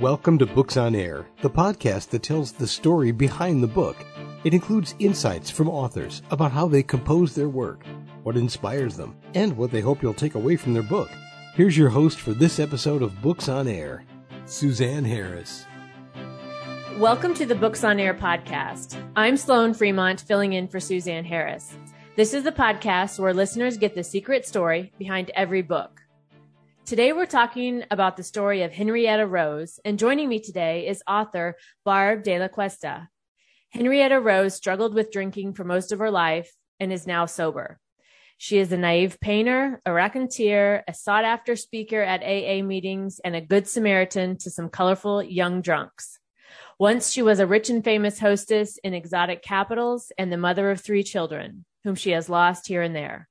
Welcome to Books on Air, the podcast that tells the story behind the book. It includes insights from authors about how they compose their work, what inspires them, and what they hope you'll take away from their book. Here's your host for this episode of Books on Air, Suzanne Harris. Welcome to the Books on Air podcast. I'm Sloan Fremont, filling in for Suzanne Harris. This is the podcast where listeners get the secret story behind every book. Today we're talking about the story of Henrietta Rose, and joining me today is author Barb de la Cuesta. Henrietta Rose struggled with drinking for most of her life and is now sober. She is a naive painter, a raconteur, a sought after speaker at AA meetings, and a good Samaritan to some colorful young drunks. Once she was a rich and famous hostess in exotic capitals and the mother of three children, whom she has lost here and there.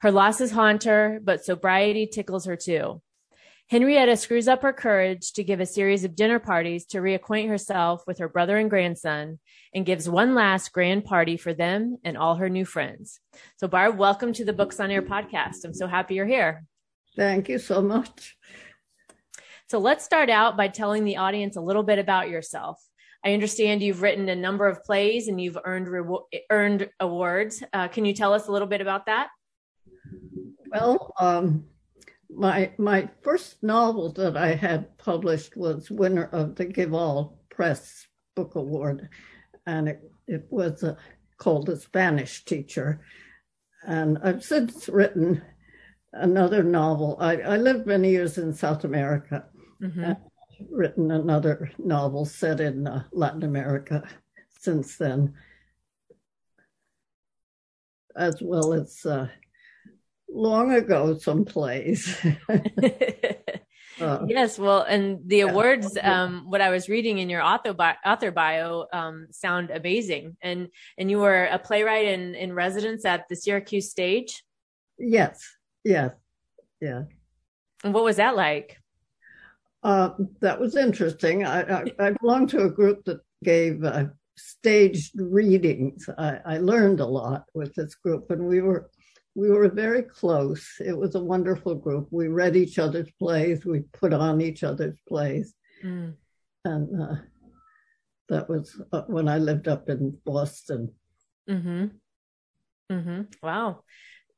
Her losses haunt her, but sobriety tickles her too. Henrietta screws up her courage to give a series of dinner parties to reacquaint herself with her brother and grandson and gives one last grand party for them and all her new friends. So, Barb, welcome to the Books on Air podcast. I'm so happy you're here. Thank you so much. So, let's start out by telling the audience a little bit about yourself. I understand you've written a number of plays and you've earned earned awards. Uh, can you tell us a little bit about that? Well, um, my my first novel that I had published was winner of the Gival Press Book Award, and it it was uh, called The Spanish Teacher. And I've since written another novel. I, I lived many years in South America. Mm-hmm. written another novel set in uh, Latin America since then, as well as uh, long ago someplace. uh, yes, well, and the yeah. awards, um, what I was reading in your author bio, author bio um, sound amazing. And and you were a playwright in, in residence at the Syracuse stage? Yes, yes, yeah. And what was that like? Uh, that was interesting. I, I, I belonged to a group that gave uh, staged readings. I, I learned a lot with this group, and we were we were very close. It was a wonderful group. We read each other's plays. We put on each other's plays, mm. and uh, that was uh, when I lived up in Boston. Hmm. Hmm. Wow.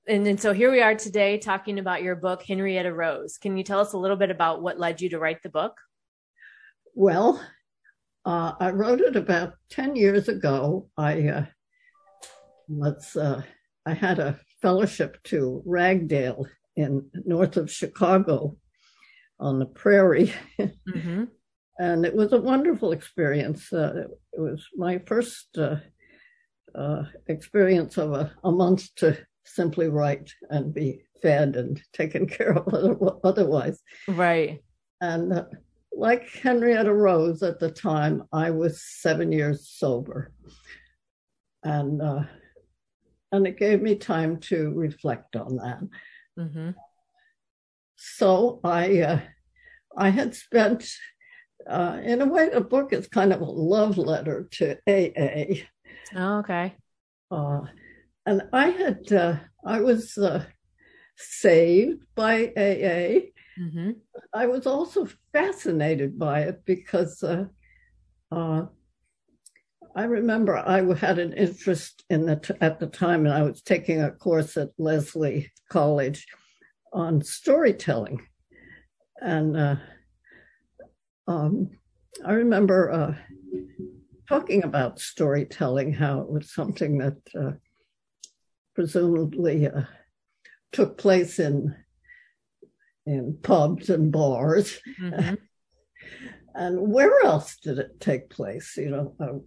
And, and so here we are today talking about your book, Henrietta Rose. Can you tell us a little bit about what led you to write the book? Well, uh, I wrote it about 10 years ago. I, uh, let's, uh, I had a fellowship to Ragdale in north of Chicago on the prairie. Mm-hmm. and it was a wonderful experience. Uh, it was my first uh, uh, experience of a, a, month to simply write and be fed and taken care of otherwise. Right. And uh, like Henrietta Rose at the time, I was seven years sober. And uh, and it gave me time to reflect on that. Mm-hmm. So I uh, I had spent uh, in a way the book is kind of a love letter to AA. Oh, okay. Uh, and I had uh, I was uh, saved by AA. Mm-hmm. I was also fascinated by it because uh, uh, I remember I had an interest in the at the time, and I was taking a course at Lesley College on storytelling, and uh, um, I remember uh, talking about storytelling, how it was something that uh, presumably uh, took place in in pubs and bars. Mm-hmm. and where else did it take place? You know, uh,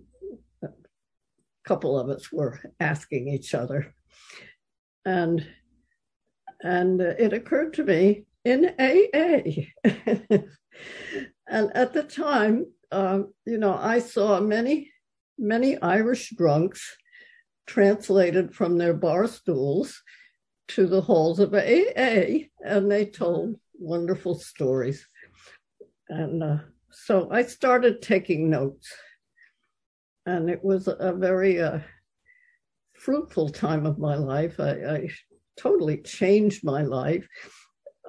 couple of us were asking each other. And and it occurred to me in AA. and at the time, uh, you know, I saw many, many Irish drunks translated from their bar stools to the halls of AA, and they told wonderful stories. And uh, so I started taking notes and it was a very uh, fruitful time of my life. I, I totally changed my life,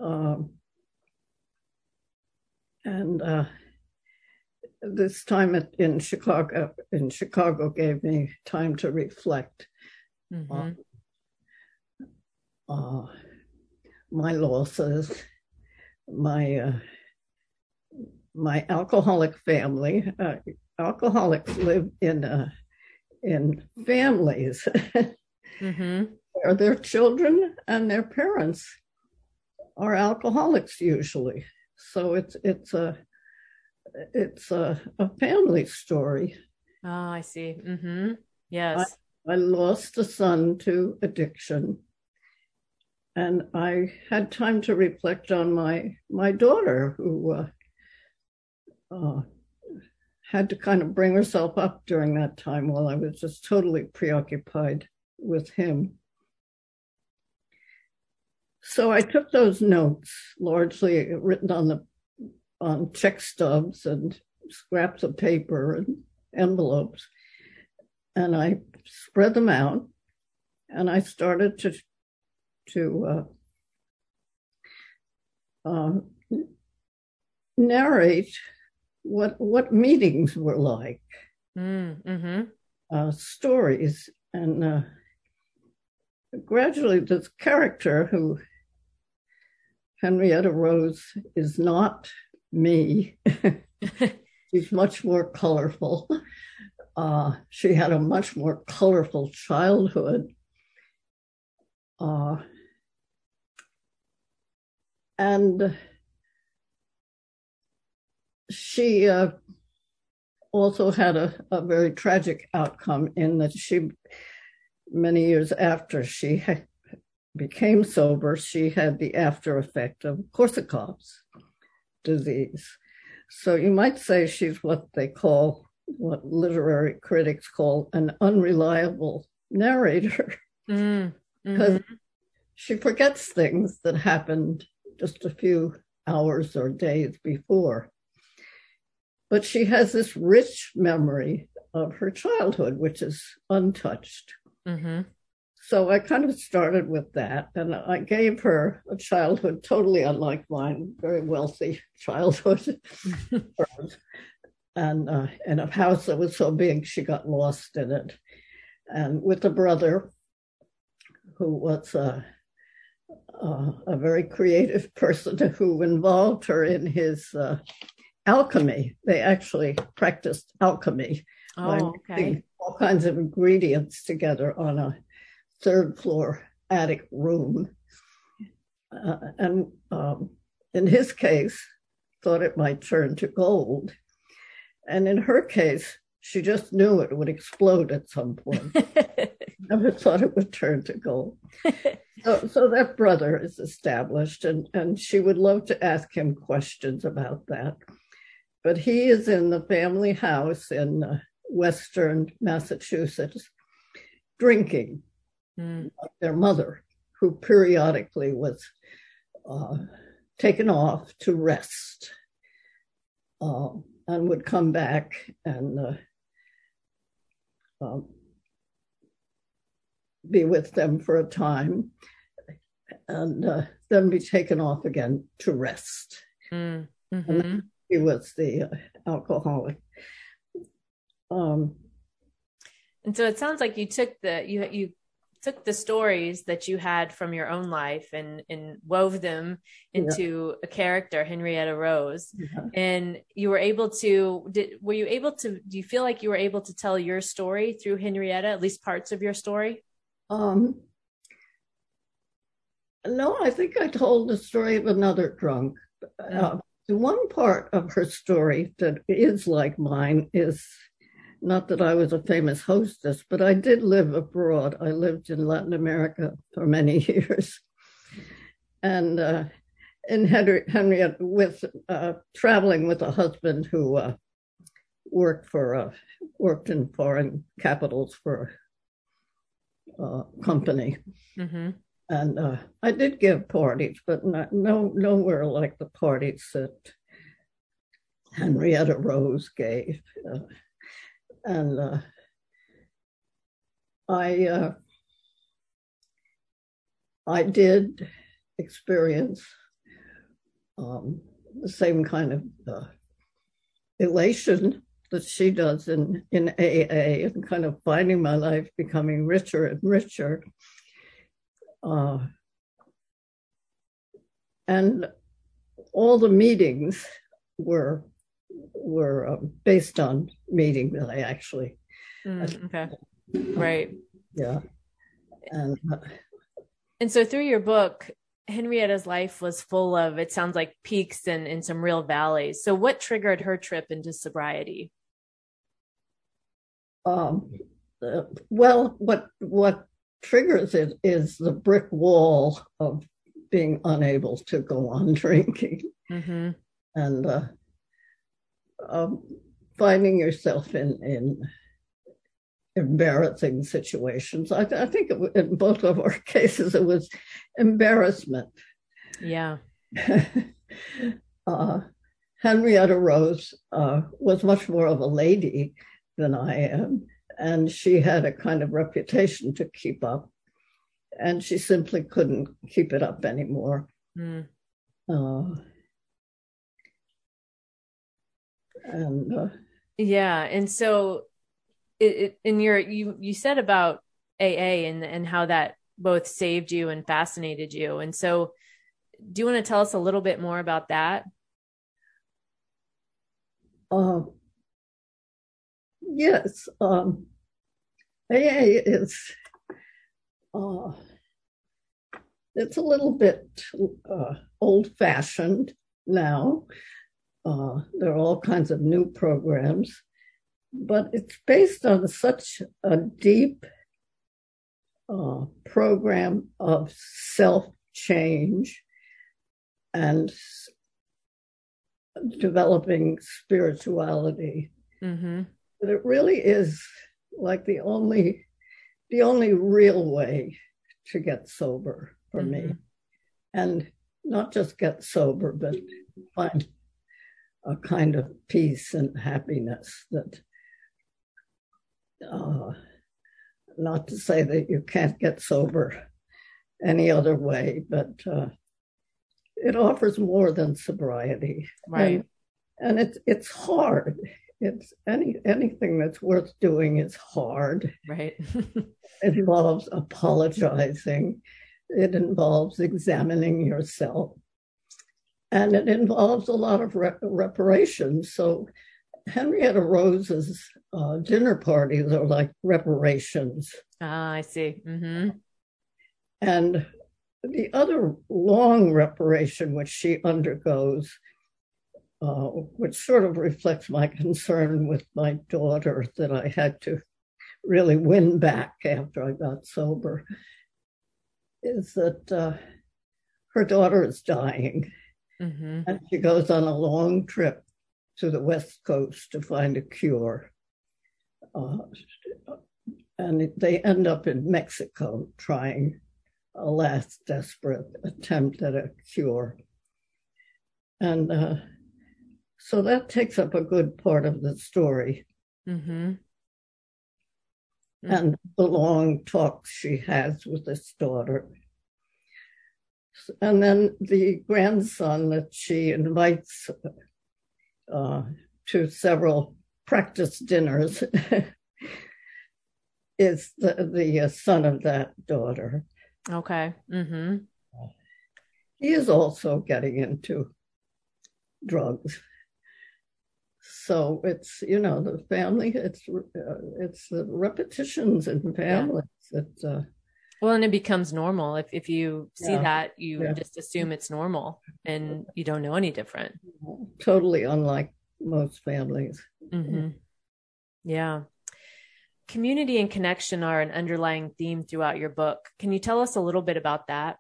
um, and uh, this time at, in Chicago in Chicago gave me time to reflect mm-hmm. on uh, my losses, my uh, my alcoholic family. Uh, alcoholics live in uh, in families mm-hmm. where their children and their parents are alcoholics usually. So it's it's a it's a, a family story. Oh, I see. Mm-hmm. Yes. I, I lost a son to addiction and I had time to reflect on my my daughter who uh, uh, had to kind of bring herself up during that time while I was just totally preoccupied with him. So I took those notes, largely written on the on check stubs and scraps of paper and envelopes, and I spread them out, and I started to to uh, uh, narrate what what meetings were like, mm, mm-hmm. uh, stories, and uh, gradually this character who Henrietta Rose is not me. She's much more colorful. Uh, she had a much more colorful childhood. Uh, and she uh, also had a, a, very tragic outcome in that she, many years after she became sober, she had the after effect of Korsakoff's disease. So you might say she's what they call, what literary critics call an unreliable narrator. Mm, because mm-hmm. she forgets things that happened just a few hours or days before. But she has this rich memory of her childhood, which is untouched. Mm-hmm. So I kind of started with that, and I gave her a childhood totally unlike mine, very wealthy childhood, and uh, in a house that was so big she got lost in it, and with a brother who was a, a, a very creative person who involved her in his uh, alchemy. They actually practiced alchemy oh, by okay. all kinds of ingredients together on a third floor attic room. Uh, and um, in his case, thought it might turn to gold. And in her case, she just knew it would explode at some point. Never thought it would turn to gold. so, so that brother is established, and, and she would love to ask him questions about that. But he is in the family house in uh, Western Massachusetts drinking. Mm. Their mother, who periodically was uh, taken off to rest uh, and would come back and uh, um, be with them for a time and uh, then be taken off again to rest. Mm, mm-hmm. He was the alcoholic. Um, and so it sounds like you took the you you took the stories that you had from your own life and and wove them into yeah. a character henrietta rose yeah. and you were able to did were you able to do you feel like you were able to tell your story through henrietta at least parts of your story um no i think i told the story of another drunk mm. uh, one part of her story that is like mine is not that I was a famous hostess, but I did live abroad. I lived in Latin America for many years. And uh, in Henrietta, with uh, traveling with a husband who uh, worked for uh, worked in foreign capitals for a uh, company, mm-hmm. And uh, I did give parties, but not, no nowhere like the parties that Henrietta Rose gave. Uh, and uh, I uh, I did experience um, the same kind of uh, elation that she does in, in AA and kind of finding my life becoming richer and richer. Uh, and all the meetings were were um, based on meeting that I actually. Mm, okay. Right. Yeah. And uh, and so through your book, Henrietta's life was full of it sounds like peaks and, and some real valleys. So what triggered her trip into sobriety? Um, uh, well, what what triggers it is the brick wall of being unable to go on drinking mm-hmm. and uh, um, finding yourself in in embarrassing situations. I, I think it, in both of our cases it was embarrassment. Yeah. uh, Henrietta Rose uh, was much more of a lady than I am, and she had a kind of reputation to keep up, and she simply couldn't keep it up anymore. Mm. Uh, and uh, yeah, and so it, it, in your you you said about AA and and how that both saved you and fascinated you, and so do you want to tell us a little bit more about that? Uh, yes, um, AA is uh, it's a little bit uh, old fashioned now. Uh, there are all kinds of new programs, but it's based on such a deep uh, program of self change and developing spirituality. Mm-hmm. But it really is like the only the only real way to get sober for mm-hmm. me. And not just get sober, but find a kind of peace and happiness that uh, not to say that you can't get sober any other way, but uh, it offers more than sobriety. Right. And, and it's it's hard. It's any anything that's worth doing is hard. Right. it involves apologizing. It involves examining yourself. And it involves a lot of rep- reparations. So Henrietta Rose's uh, dinner parties are like reparations. Ah, I see. Mm-hmm. And the other long reparation which she undergoes, which sort of reflects my concern with my daughter that I had to really win back after I got sober, is that uh, her daughter is dying. Mm-hmm. And she goes on a long trip to the West Coast to find a cure. Uh, and they end up in Mexico trying a last desperate attempt at a cure. And uh, so that takes up a good part of the story. Mm-hmm. And the long talks she has with this daughter. And then the grandson that she invites uh, to several practice dinners is the, the uh, son of that daughter. Okay. Mm-hmm. He is also getting into drugs. So it's you know the family. It's uh, it's the repetitions in families. Yeah. It's uh, well, and it becomes normal. If if you see yeah. that, you yeah. just assume it's normal, and you don't know any different. Totally unlike most families. Mm-hmm. Yeah. Community and connection are an underlying theme throughout your book. Can you tell us a little bit about that?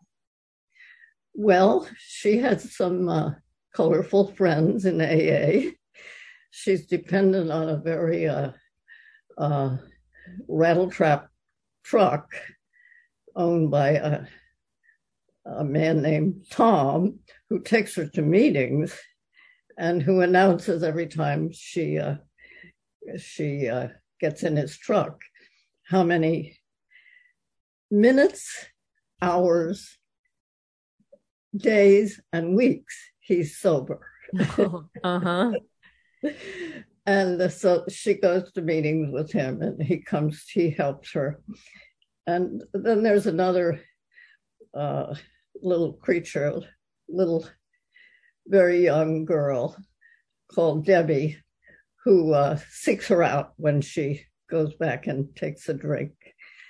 Well, she has some uh, colorful friends in AA. She's dependent on a very uh, uh, rattle trap truck owned by a, a man named Tom, who takes her to meetings and who announces every time she uh, she uh, gets in his truck how many minutes, hours, days, and weeks he's sober. uh huh. And so she goes to meetings with him and he comes he helps her and then there's another uh, little creature little very young girl called debbie who uh, seeks her out when she goes back and takes a drink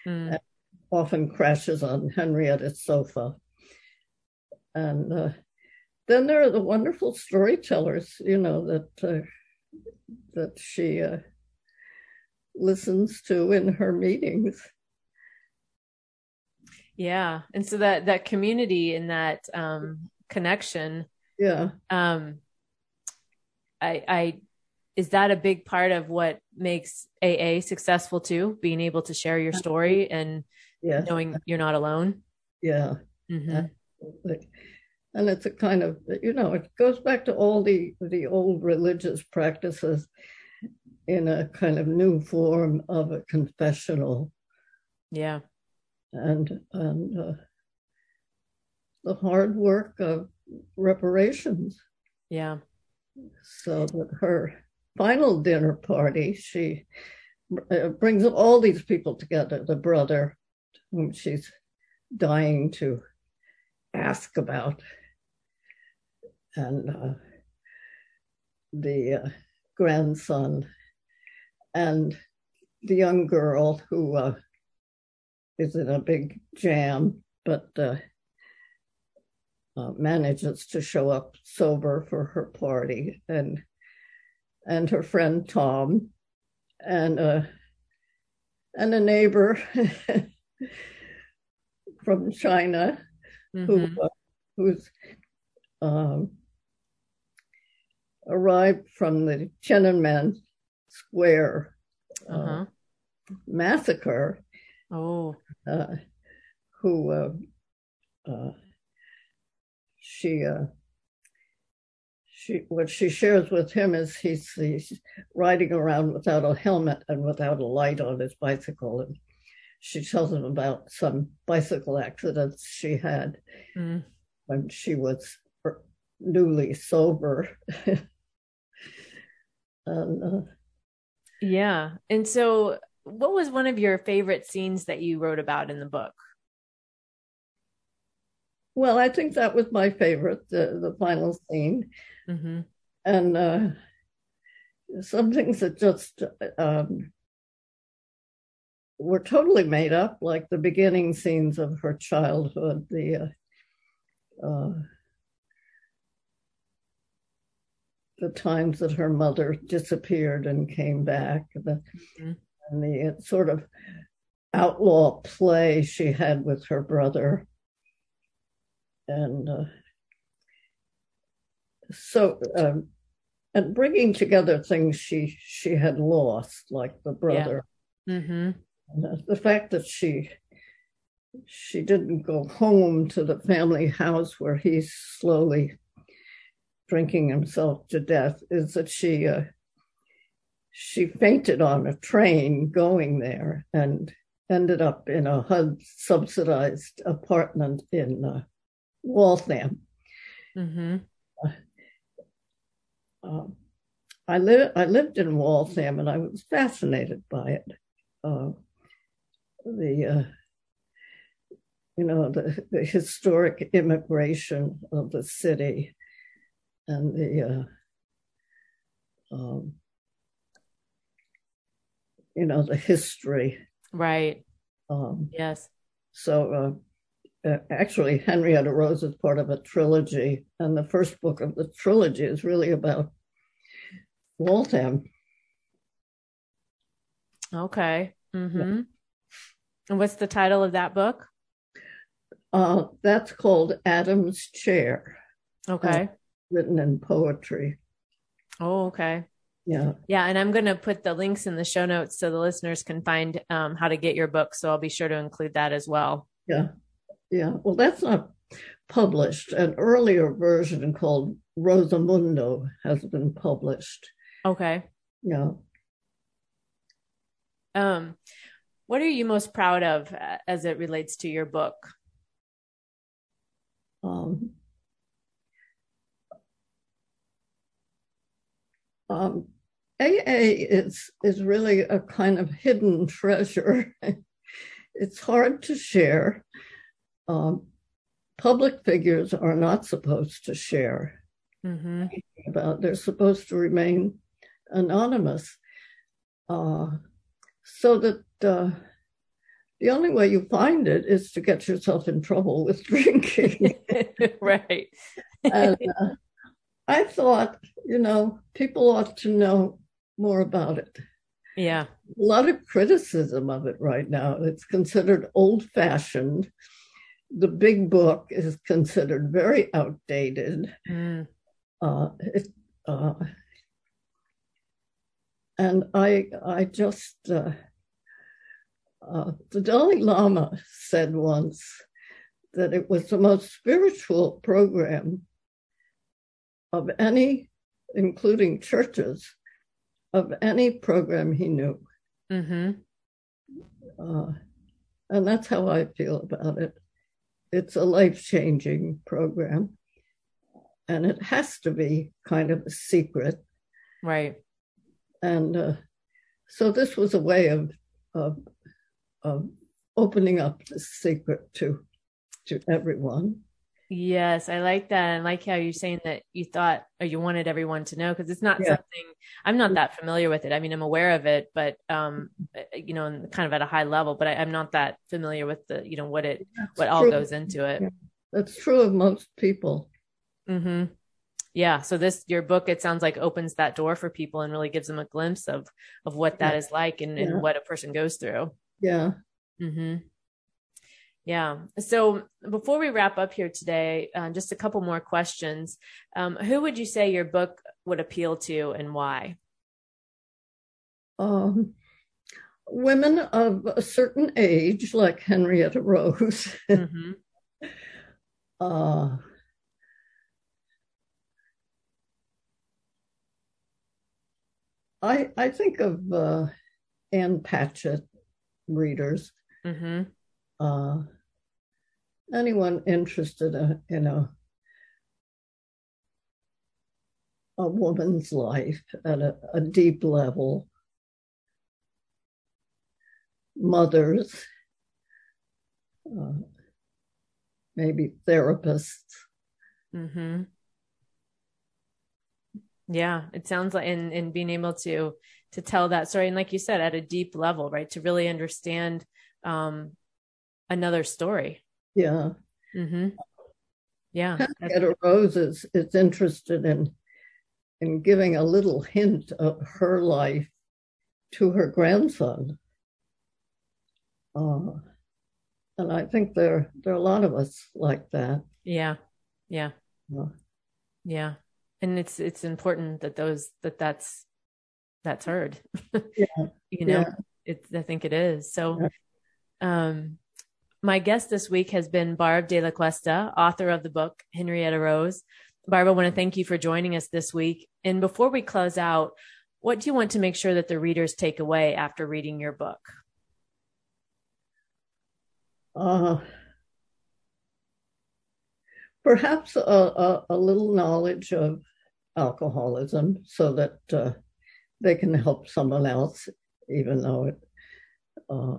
mm. and often crashes on henrietta's sofa and uh, then there are the wonderful storytellers you know that uh, that she uh, listens to in her meetings. Yeah, and so that that community and that um, connection. Yeah. Um, I, I is that a big part of what makes AA successful too? Being able to share your story and yeah. knowing you're not alone. Yeah. Mm-hmm. And it's a kind of, you know, it goes back to all the the old religious practices in a kind of new form of a confessional. Yeah. And and uh, the hard work of reparations. Yeah. So that her final dinner party, she uh, brings all these people together. The brother, whom she's dying to ask about, and uh, the uh, grandson and the young girl who uh, is in a big jam, but uh, uh, manages to show up sober for her party, and and her friend Tom, and uh, and a neighbor from China mm-hmm. who uh, who's um, arrived from the Tiananmen Square uh, uh-huh. massacre. Oh, uh, who uh, uh, she she what she shares with him is he's, he's riding around without a helmet and without a light on his bicycle and she tells him about some bicycle accidents she had mm. when she was newly sober and uh, yeah. And so, what was one of your favorite scenes that you wrote about in the book? Well, I think that was my favorite, the, the final scene. Mm-hmm. And uh, some things that just um, were totally made up, like the beginning scenes of her childhood, the uh, uh, the times that her mother disappeared and came back, the, mm-hmm. and the sort of outlaw play she had with her brother. And uh, so, um, and bringing together things she she had lost, like the brother. Yeah. Mm-hmm. The, the fact that she she didn't go home to the family house where he slowly drinking himself to death is that she uh, she fainted on a train going there and ended up in a HUD subsidized apartment in uh, Waltham. Mm-hmm. Uh, um, I lived I lived in Waltham and I was fascinated by it. Uh, the uh, you know the, the historic immigration of the city and the uh, um, you know the history. Right. Um, yes. so uh, uh, actually henrietta rose is part of a trilogy and the first book of the trilogy is really about waltham. Okay. Mm-hmm. yeah. and what's the title of that book? Uh, that's called adam's chair. Okay written in poetry. Oh, okay. Yeah. Yeah. And I'm going to put the links in the show notes so the listeners can find um, how to get your book. So I'll be sure to include that as well. Yeah. Yeah. Well, that's not published. An earlier version called Rosamundo has been published. Okay. Yeah. Um, what are you most proud of uh, as it relates to your book? Um, Um, AA is is really a kind of hidden treasure. it's hard to share. Um, public figures are not supposed to share mm-hmm. about. They're supposed to remain anonymous, uh, so that uh, the only way you find it is to get yourself in trouble with drinking. right. and, uh, I thought, you know, people ought to know more about it. Yeah. A lot of criticism of it right now. It's considered old fashioned. The big book is considered very outdated. Mm. Uh, it, uh, and I, I just, uh, uh, the Dalai Lama said once that it was the most spiritual program of any, including churches, of any program he knew. Mm-hmm. Uh, and that's how I feel about it. It's a life changing program, and it has to be kind of a secret. Right. And uh, so this was a way of, of, of opening up the secret to, to everyone. Yes, I like that. I like how you're saying that you thought or you wanted everyone to know because it's not yeah. something I'm not that familiar with it. I mean, I'm aware of it, but um, eh, you know, kind of at a high level. But I, am not that familiar with the, you know, what it, That's what true. all goes into it. Yeah. That's true of most people. Hmm. Yeah. So this, your book, it sounds like opens that door for people and really gives them a glimpse of of what that yeah. is like and, and what a person goes through. Yeah. Hmm. Yeah. So before we wrap up here today, uh, just a couple more questions. Um, who would you say your book would appeal to and why? Um, women of a certain age, like Henrietta Rose. Mm-hmm. uh, I I think of uh, Ann Patchett readers. Mm-hmm uh, anyone interested in a, a woman's life at a, a deep level, mothers, uh, maybe therapists. Mm-hmm. Yeah, it sounds like in in being able to to tell that story, and like you said, at a deep level, right, to really understand um, another story. Yeah. Mm-hmm. Yeah. Henrietta Rose is, is interested in in giving a little hint of her life to her grandson. Uh, and I think there there are a lot of us like that. Yeah. Yeah. Yeah. yeah. And it's it's important that those that that's that's heard. Yeah. you know, yeah. it's I think it is. So yeah. um my guest this week has been Barb de la Cuesta, author of the book Henrietta Rose. Barb, I want to thank you for joining us this week. And before we close out, what do you want to make sure that the readers take away after reading your book? Uh, perhaps a, a, a, little knowledge of alcoholism so that uh, they can help someone else, even though it uh,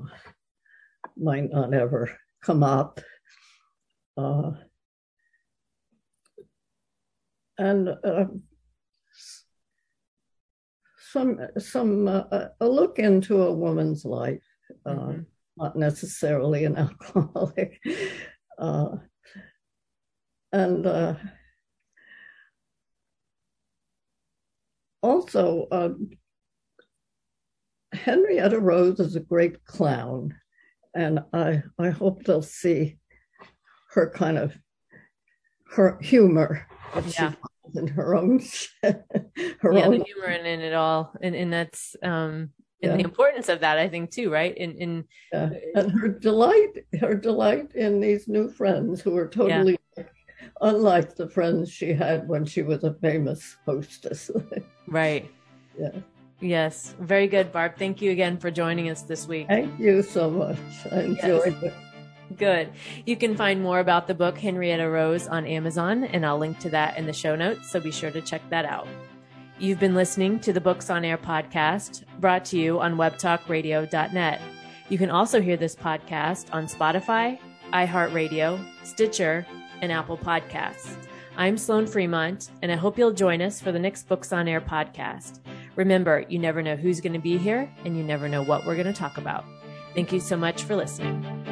might not ever come up. Uh, and uh, some some uh, a look into a woman's life, uh, mm-hmm. not necessarily an alcoholic, uh, and uh, also Henrietta Rose is a great clown and I I hope they'll see her kind of her humor yeah. in her own her yeah, own. the humor in, in it all, and and that's um and yeah. the importance of that I think too, right? In in yeah. and her delight, her delight in these new friends who are totally yeah. unlike the friends she had when she was a famous hostess. right. Yeah. Yes, very good, Barb. Thank you again for joining us this week. Thank you so much. I enjoyed yes. it. Good. You can find more about the book Henrietta Rose on Amazon, and I'll link to that in the show notes, so be sure to check that out. You've been listening to the Books on Air podcast, brought to you on webtalkradio.net. You can also hear this podcast on Spotify, iHeartRadio, Stitcher, and Apple Podcasts. I'm Sloan Fremont, and I hope you'll join us for the next Books on Air podcast. Remember, you never know who's going to be here, and you never know what we're going to talk about. Thank you so much for listening.